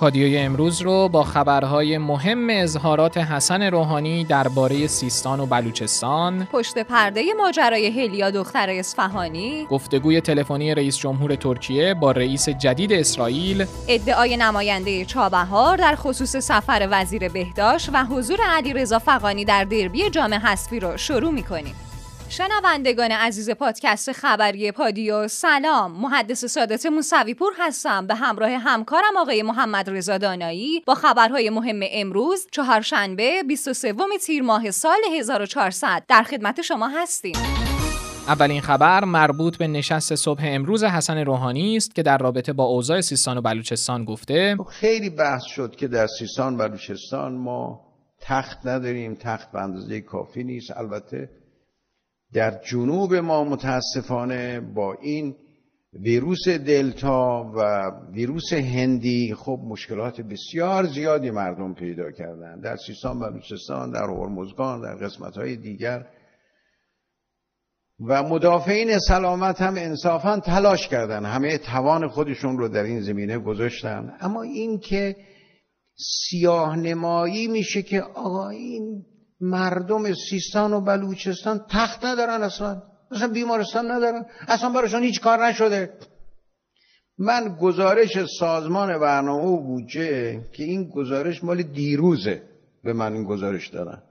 پادیوی امروز رو با خبرهای مهم اظهارات حسن روحانی درباره سیستان و بلوچستان پشت پرده ماجرای هلیا دختر اصفهانی گفتگوی تلفنی رئیس جمهور ترکیه با رئیس جدید اسرائیل ادعای نماینده چابهار در خصوص سفر وزیر بهداشت و حضور علیرضا فقانی در دربی جام حذفی رو شروع می‌کنیم. شنوندگان عزیز پادکست خبری پادیو سلام. محدث سادات موسوی پور هستم. به همراه همکارم آقای محمد رضا دانایی با خبرهای مهم امروز چهارشنبه 23 تیر ماه سال 1400 در خدمت شما هستیم. اولین خبر مربوط به نشست صبح امروز حسن روحانی است که در رابطه با اوضاع سیستان و بلوچستان گفته خب خیلی بحث شد که در سیستان و بلوچستان ما تخت نداریم تخت به اندازه کافی نیست. البته در جنوب ما متاسفانه با این ویروس دلتا و ویروس هندی خب مشکلات بسیار زیادی مردم پیدا کردن. در سیستان و بلوچستان در هرمزگان در قسمت های دیگر. و مدافعین سلامت هم انصافا تلاش کردن. همه توان خودشون رو در این زمینه گذاشتن. اما این که سیاه نمایی میشه که آقا این مردم سیستان و بلوچستان تخت ندارن اصلا. اصلا بیمارستان ندارن. اصلا براشون هیچ کار نشده. من گزارش سازمان برنامه و بودجه که این گزارش مال دیروزه به من این گزارش دارن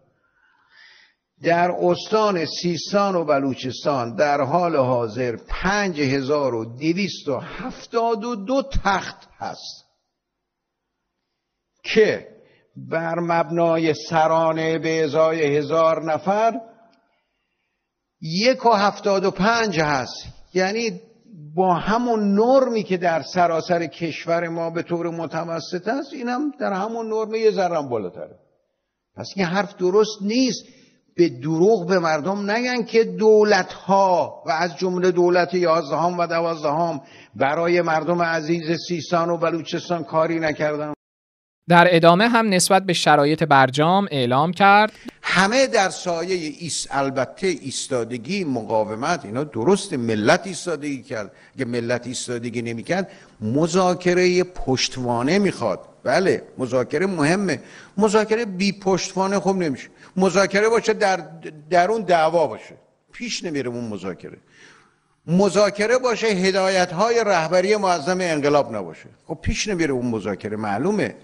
در استان سیستان و بلوچستان در حال حاضر پنج هزار و دویست و هفتاد و دو تخت هست که بر مبنای سرانه به ازای هزار نفر یک و هفتاد و پنج هست. یعنی با همون نرمی که در سراسر کشور ما به طور متوسط است اینم در همون نرم یه ذرم بالاتره. پس این حرف درست نیست. به دروغ به مردم نگن که دولت ها و از جمله دولت یازدهم و دوازدهم برای مردم عزیز سیستان و بلوچستان کاری نکردن. در ادامه هم نسبت به شرایط برجام اعلام کرد. همه در سایه ایست البته ایستادگی مقاومت اینا درست ملت ایستادگی کرد. اگه ملت ایستادگی نمی‌کرد مذاکره پشتوانه می‌خواد. بله مذاکره مهمه. مذاکره بی پشتوانه خوب نمیشه. مذاکره باشه در درون دعوا باشه. پیش نمیره اون مذاکره. مذاکره باشه هدایت های رهبری معظم انقلاب نباشه. خب پیش نمیره اون مذاکره معلومه.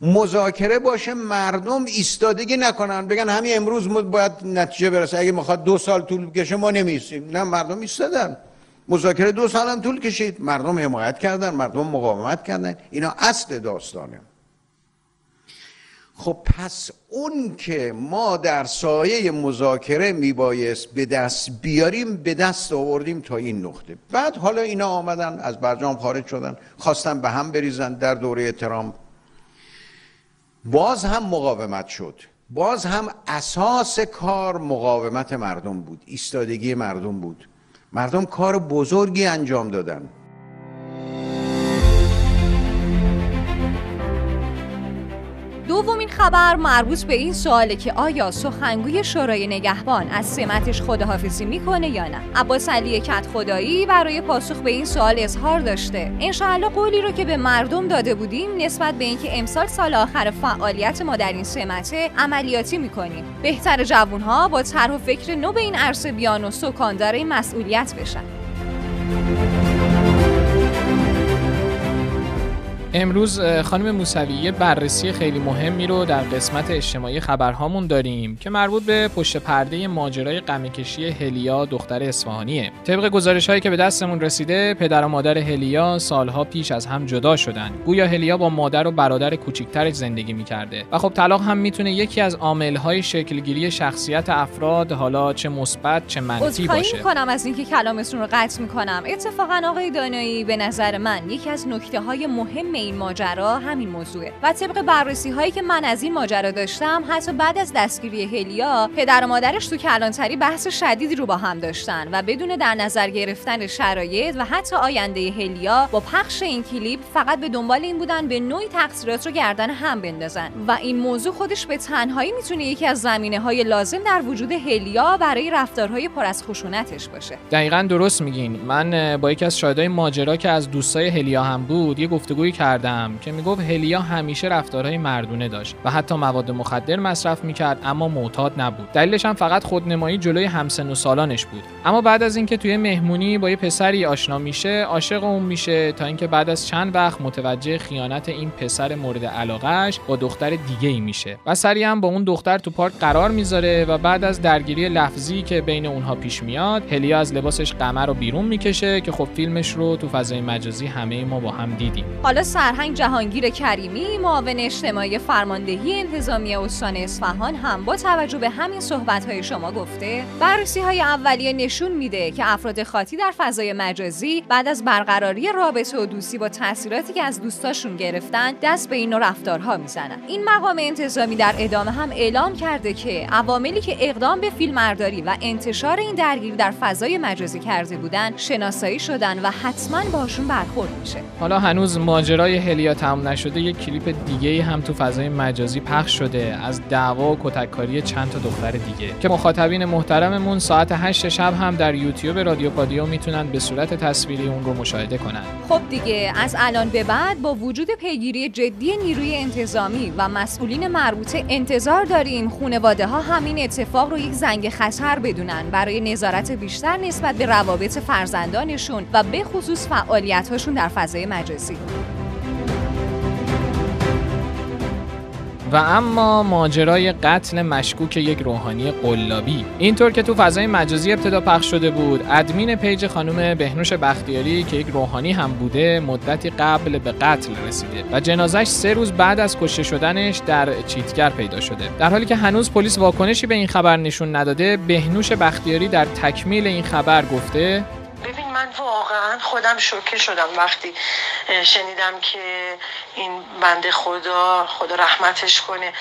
مذاکره باشه مردم ایستادگی نکنن. بگن همین امروز باید نتیجه برسه. اگه می‌خواد دو سال طول بکشه ما نمیستیم نه مردم ایستادن. مذاکره دو سال هم طول کشید. مردم حمایت کردن مردم مقاومت کردن. اینا اصل داستانه. خب پس اون که ما در سایه مذاکره میبایست به دست بیاریم به دست آوردیم تا این نقطه. بعد حالا اینا آمدن از برجام خارج شدن خواستن به هم بریزن در دوره ترامپ. باز هم مقاومت شد. باز هم اساس کار مقاومت مردم بود. ایستادگی مردم بود. مردم کار بزرگی انجام دادن. خبر مربوط به این سواله که آیا سخنگوی شورای نگهبان از سمتش خداحافظی می‌کنه یا نه؟ عباس علی کت خدایی برای پاسخ به این سوال اظهار داشته. انشاءالله قولی رو که به مردم داده بودیم نسبت به اینکه امسال سال آخر فعالیت ما در این سمته عملیاتی می‌کنیم. بهتر جوونها با طرح و فکر نو به این عرصه بیان و سکاندار مسئولیت بشن. امروز خانم موسوی بررسی خیلی مهمی رو در قسمت اجتماعی خبرهامون داریم که مربوط به پشت پرده ماجرای غمکشی هلیا دختر اصفهانیه. طبق گزارش هایی که به دستمون رسیده پدر و مادر هلیا سالها پیش از هم جدا شدن. گویا هلیا با مادر و برادر کوچیکترش زندگی می‌کرده. و خب طلاق هم می‌تونه یکی از عاملهای شکلگیری شخصیت افراد حالا چه مثبت چه منفی باشه. می‌کنم از اینکه کلامتون رو قطع می‌کنم. اتفاقا آقای دانایی به نظر من یکی از نکته های مهم این ماجرا همین موضوعه. و طبق بررسی هایی که من از این ماجرا داشتم حتی بعد از دستگیری هلیا پدر و مادرش تو کلانتری بحث شدیدی رو با هم داشتن و بدون در نظر گرفتن شرایط و حتی آینده هلیا با پخش این کلیپ فقط به دنبال این بودن به نوعی تقصیرات رو گردن هم بندازن. و این موضوع خودش به تنهایی می‌تونه یکی از زمینه های لازم در وجود هلیا برای رفتارهای پر از خشونتش باشه. دقیقا درست میگین. من با یکی از شاهدای ماجرا که از دوستای هلیا هم بود یه گفتگویی کردم که می‌گفت هلیا همیشه رفتارهای مردونه داشت و حتی مواد مخدر مصرف می‌کرد اما معتاد نبود. دلیلش هم فقط خودنمایی جلوی همسن و سالانش بود. اما بعد از اینکه توی مهمونی با یه پسری آشنا میشه عاشق اون میشه تا اینکه بعد از چند وقت متوجه خیانت این پسر مورد علاقهش با دختر دیگه ای میشه و سری هم با اون دختر تو پارک قرار می‌ذاره و بعد از درگیری لفظی که بین اونها پیش میاد هلیا از لباسش قمر رو بیرون می‌کشه که خب فیلمش رو تو فضای مجازی همه ما با هم دیدیم. حالا سرهنگ جهانگیر کریمی معاون اجتماعی فرماندهی انتظامی استان اصفهان هم با توجه به همین صحبت شما گفته بررسی های اولیه نشون میده که افراد خاطی در فضای مجازی بعد از برقراری رابطه و دوستی با تاثیراتی که از دوستاشون گرفتن دست به این رفتارها می‌زنن. این مقام انتظامی در ادامه هم اعلام کرده که عواملی که اقدام به فیلمبرداری و انتشار این درگیری در فضای مجازی کرده بودن شناسایی شدن و حتما باشون برخورد میشه. حالا هنوز ماجرای هلیا تمام نشده یک کلیپ دیگه هم تو فضای مجازی پخش شده از دعوا و کتککاری چند تا دختر دیگه. که مخاطبین محترممون ساعت 8 شب هم در یوتیوب رادیو پادیو می‌تونن به صورت تصویری اون رو مشاهده کنن. خب دیگه از الان به بعد با وجود پیگیری جدی نیروی انتظامی و مسئولین مربوطه انتظار داریم خونواده ها همین اتفاق رو یک زنگ خطر بدونن. برای نظارت بیشتر نسبت به روابط فرزندانشون و به خصوص فعالیت هاشون در فضای مجازی. و اما ماجرای قتل مشکوک یک روحانی قلابی. اینطور که تو فضای مجازی ابتدا پخش شده بود ادمین پیج خانم بهنوش بختیاری که یک روحانی هم بوده مدتی قبل به قتل رسیده و جنازش سه روز بعد از کشته شدنش در چیتگر پیدا شده. در حالی که هنوز پلیس واکنشی به این خبر نشون نداده بهنوش بختیاری در تکمیل این خبر گفته من واقعا خودم شوکه شدم وقتی شنیدم که این بنده خدا خدا رحمتش کنه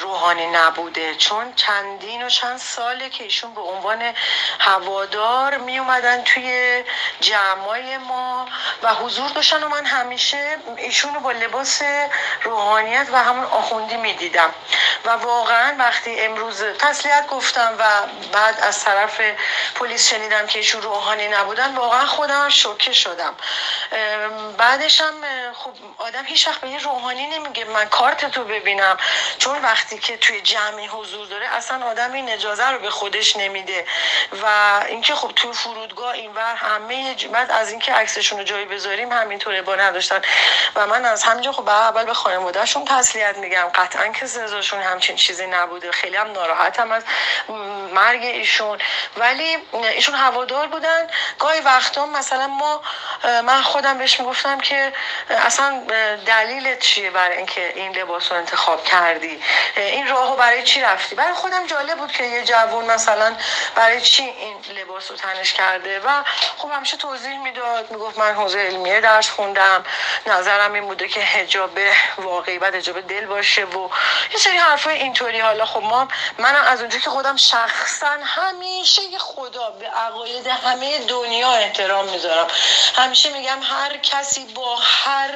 روحانی نبوده. چون چندین و چند ساله که ایشون به عنوان هوادار می اومدن توی جمعای ما و حضور داشتن و من همیشه ایشون رو با لباس روحانیت و همون آخوندی می دیدم و واقعا وقتی امروز تسلیت گفتم و بعد از طرف پلیس شنیدم که ایشون روحانی نبودن واقعا خودم شوکه شدم. بعدش هم خب آدم هیچ وقت به یه روحانی نمیگه من کارت تو ببینم. چون وقتی که توی جمعی حضور داره اصلا آدم این اجازه رو به خودش نمیده. و اینکه خب توی فرودگاه اینور همه بعد از اینکه عکسشون رو جایی بذاریم همینطوره با نداشتن. و من از همینجا خب اول به خانوادهشون تسلیت میگم. قطعا که سزاشون همچین چیزی نبوده. خیلی هم ناراحتم از مرگ ایشون. ولی ایشون هوادار بودن. گاهی وقتا مثلا ما من خودم بهش می‌گفتم که اصلا دلیلت چیه برای اینکه این لباس رو انتخاب کردی؟ این راهو برای چی رفتی؟ برای خودم جالب بود که یه جوون مثلا برای چی این لباس رو تنش کرده و خب همیشه توضیح می‌داد می‌گفت من حوزه علمیه درس خوندم نظرم این بوده که حجاب واقعی بعد حجاب دل باشه و یه سری حرفای اینطوری. حالا خب ما منم از اونجا که خودم شخصا همیشه خدا به عقاید همه دنیا احترام می‌ذارم. همیشه میگم هر کسی با هر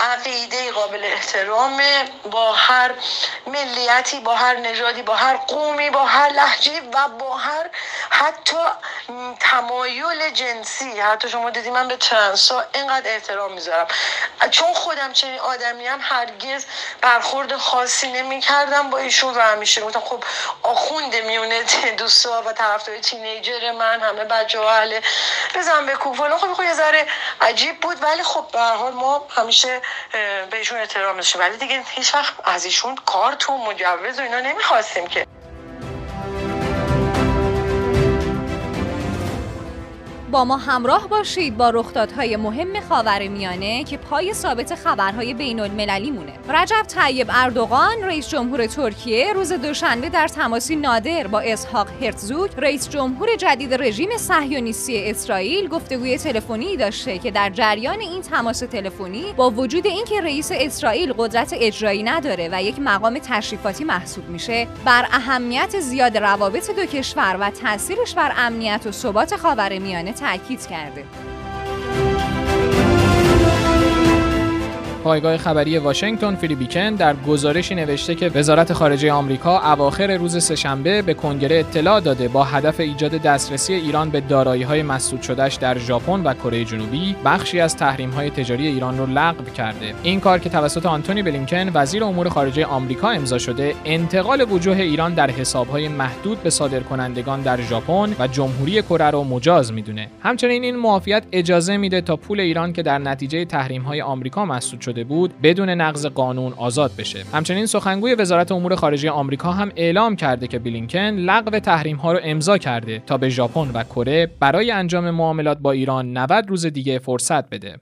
عقیده قابل احترامه با هر ملیتی با هر نژادی با هر قومی با هر لحجه و با هر حتی تمایل جنسی. حتی شما دیدی من به ترنسا اینقدر احترام می‌ذارم. چون خودم چنین آدمی هم هرگز برخورد خاصی نمی کردم با ایشون و همیشه گفتم خب آخونده میونه دوستا و طرفدار تینیجر من همه بچه ها بزن به کوفالون خب یه ذره عجیب بود ولی خب به حال ما همیشه بهشون احترام داشتیم ولی دیگه هیچ وقت از ایشون کارت و مجوز و اینا نمی‌خواستیم که با ما همراه باشید با رخدادهای مهم خاورمیانه که پای ثابت خبرهای بین المللی مونه. رجب طیب اردوغان رئیس جمهور ترکیه روز دوشنبه در تماسی نادر با اسحاق هرتزوگ رئیس جمهور جدید رژیم صهیونیستی اسرائیل گفتگوی تلفنی داشته که در جریان این تماس تلفنی با وجود اینکه رئیس اسرائیل قدرت اجرایی نداره و یک مقام تشریفاتی محسوب میشه بر اهمیت زیاد روابط دو کشور و تاثیرش بر امنیت و ثبات خاورمیانه تاکید کرده. پایگاه خبری واشنگتن فری بیکن در گزارشی نوشته که وزارت خارجه آمریکا اواخر روز سهشنبه به کنگره اطلاع داده با هدف ایجاد دسترسی ایران به دارایی‌های مسدود شدهش در ژاپن و کره جنوبی بخشی از تحریم‌های تجاری ایران را لغو کرده. این کار که توسط آنتونی بلینکن وزیر امور خارجه آمریکا امضا شده، انتقال وجوه ایران در حساب‌های محدود به صادرکنندگان در ژاپن و جمهوری کره را مجاز می‌دونه. همچنین این معافیت اجازه میده تا پول ایران که در نتیجه تحریم‌های آمریکا مسدود شده بود، بدون نقض قانون آزاد بشه. همچنین سخنگوی وزارت امور خارجه آمریکا هم اعلام کرده که بلینکن لغو تحریم‌ها را امضا کرده تا به ژاپن و کره برای انجام معاملات با ایران 90 روز دیگه فرصت بده.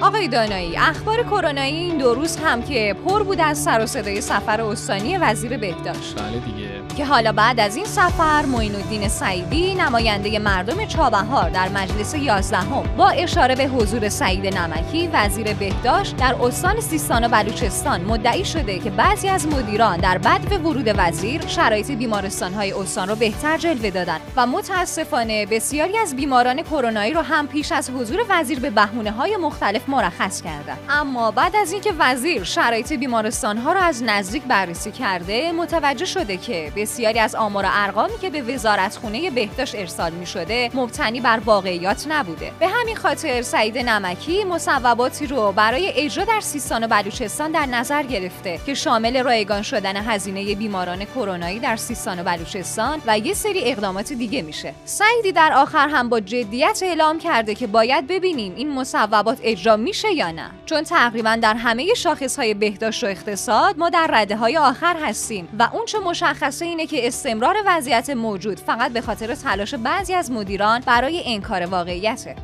آقای دانایی اخبار کرونایی این دو روز هم که پر بود از سر و صدای سفر استانی وزیر بهداشت بله دیگه که حالا بعد از این سفر معین الدین سعیدی نماینده مردم چابهار در مجلس 11 هم با اشاره به حضور سعید نمکی وزیر بهداشت در استان سیستان و بلوچستان مدعی شده که بعضی از مدیران در بدو ورود وزیر شرایط بیمارستانهای استان رو بهتر جلوه دادن و متاسفانه بسیاری از بیماران کرونایی رو هم پیش از حضور وزیر به بهونه های مختلف مرخص کردن اما بعد از اینکه وزیر شرایط بیمارستان ها را از نزدیک بررسی کرده متوجه شده که بسیاری از آمار و ارقامی که به وزارتخونه بهداشت ارسال می شده مبتنی بر واقعیات نبوده. به همین خاطر سعید نمکی مصوباتی رو برای اجرا در سیستان و بلوچستان در نظر گرفته که شامل رایگان شدن هزینه بیماران کرونایی در سیستان و بلوچستان و یه سری اقدامات دیگه میشه. سعیدی در آخر هم با جدیت اعلام کرده که باید ببینیم این مصوبات اجرا میشه یا نه. چون تقریبا در همه شاخص های بهداشت و اقتصاد ما در رده های آخر هستیم و اون چه مشخصه اینه که استمرار وضعیت موجود فقط به خاطر تلاش بعضی از مدیران برای انکار واقعیته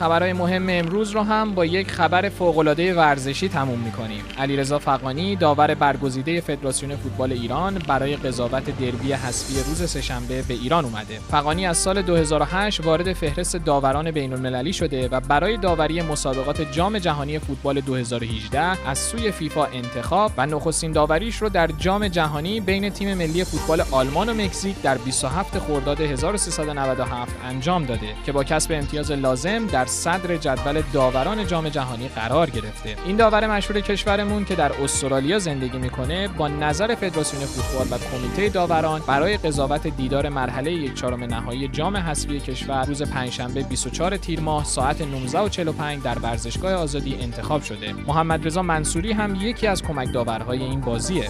خبرهای مهم امروز رو هم با یک خبر فوق‌العاده ورزشی تموم می‌کنیم. علیرضا فقانی داور برگزیده فدراسیون فوتبال ایران برای قضاوت دربی حذفی روز سهشنبه به ایران اومده. فقانی از سال 2008 وارد فهرست داوران بین‌المللی شده و برای داوری مسابقات جام جهانی فوتبال 2018 از سوی فیفا انتخاب و نخستین داوریش رو در جام جهانی بین تیم ملی فوتبال آلمان و مکزیک در 27 خرداد 1397 انجام داده که با کسب امتیاز لازم در صدر جدول داوران جام جهانی قرار گرفته. این داور مشهور کشورمون که در استرالیا زندگی می‌کنه با نظر فدراسیون فوتبال و کمیته داوران برای قضاوت دیدار مرحله یک چهارم نهایی جام حذفی کشور روز پنجشنبه 24 تیر ماه ساعت 19:45 در ورزشگاه آزادی انتخاب شده. محمد رضا منصوری هم یکی از کمک داورهای این بازیه.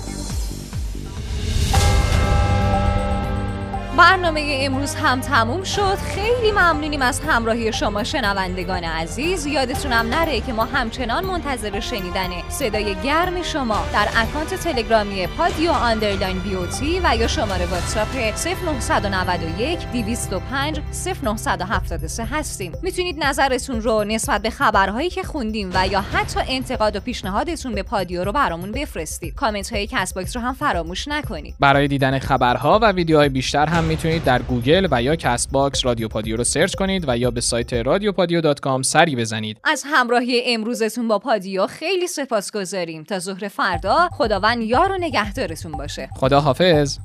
برنامه امروز هم تموم شد. خیلی ممنونیم از همراهی شما شنوندگان عزیز. یادتونم نره که ما همچنان منتظر شنیدن صدای گرم شما در account تلگرامی پادیو underline BOT و یا شماره واتساپ 0991 205 0973 هستیم. می‌تونید نظرتون رو نسبت به خبرهایی که خوندیم و یا حتی انتقاد و پیشنهادتون به پادیو رو برامون بفرستید. کامنت های Castbox رو هم فراموش نکنید. برای دیدن خبرها و ویدیوهای بیشتر هم می‌تونید در گوگل و یا Castbox رادیو پادیو رو search کنید و یا به سایت رادیوپادیو.com سری بزنید. از همراهی امروزتون با پادیو خیلی سپاسگزاریم. تا ظهر فردا خداوند یار و نگهدارتون باشه. خدا حافظ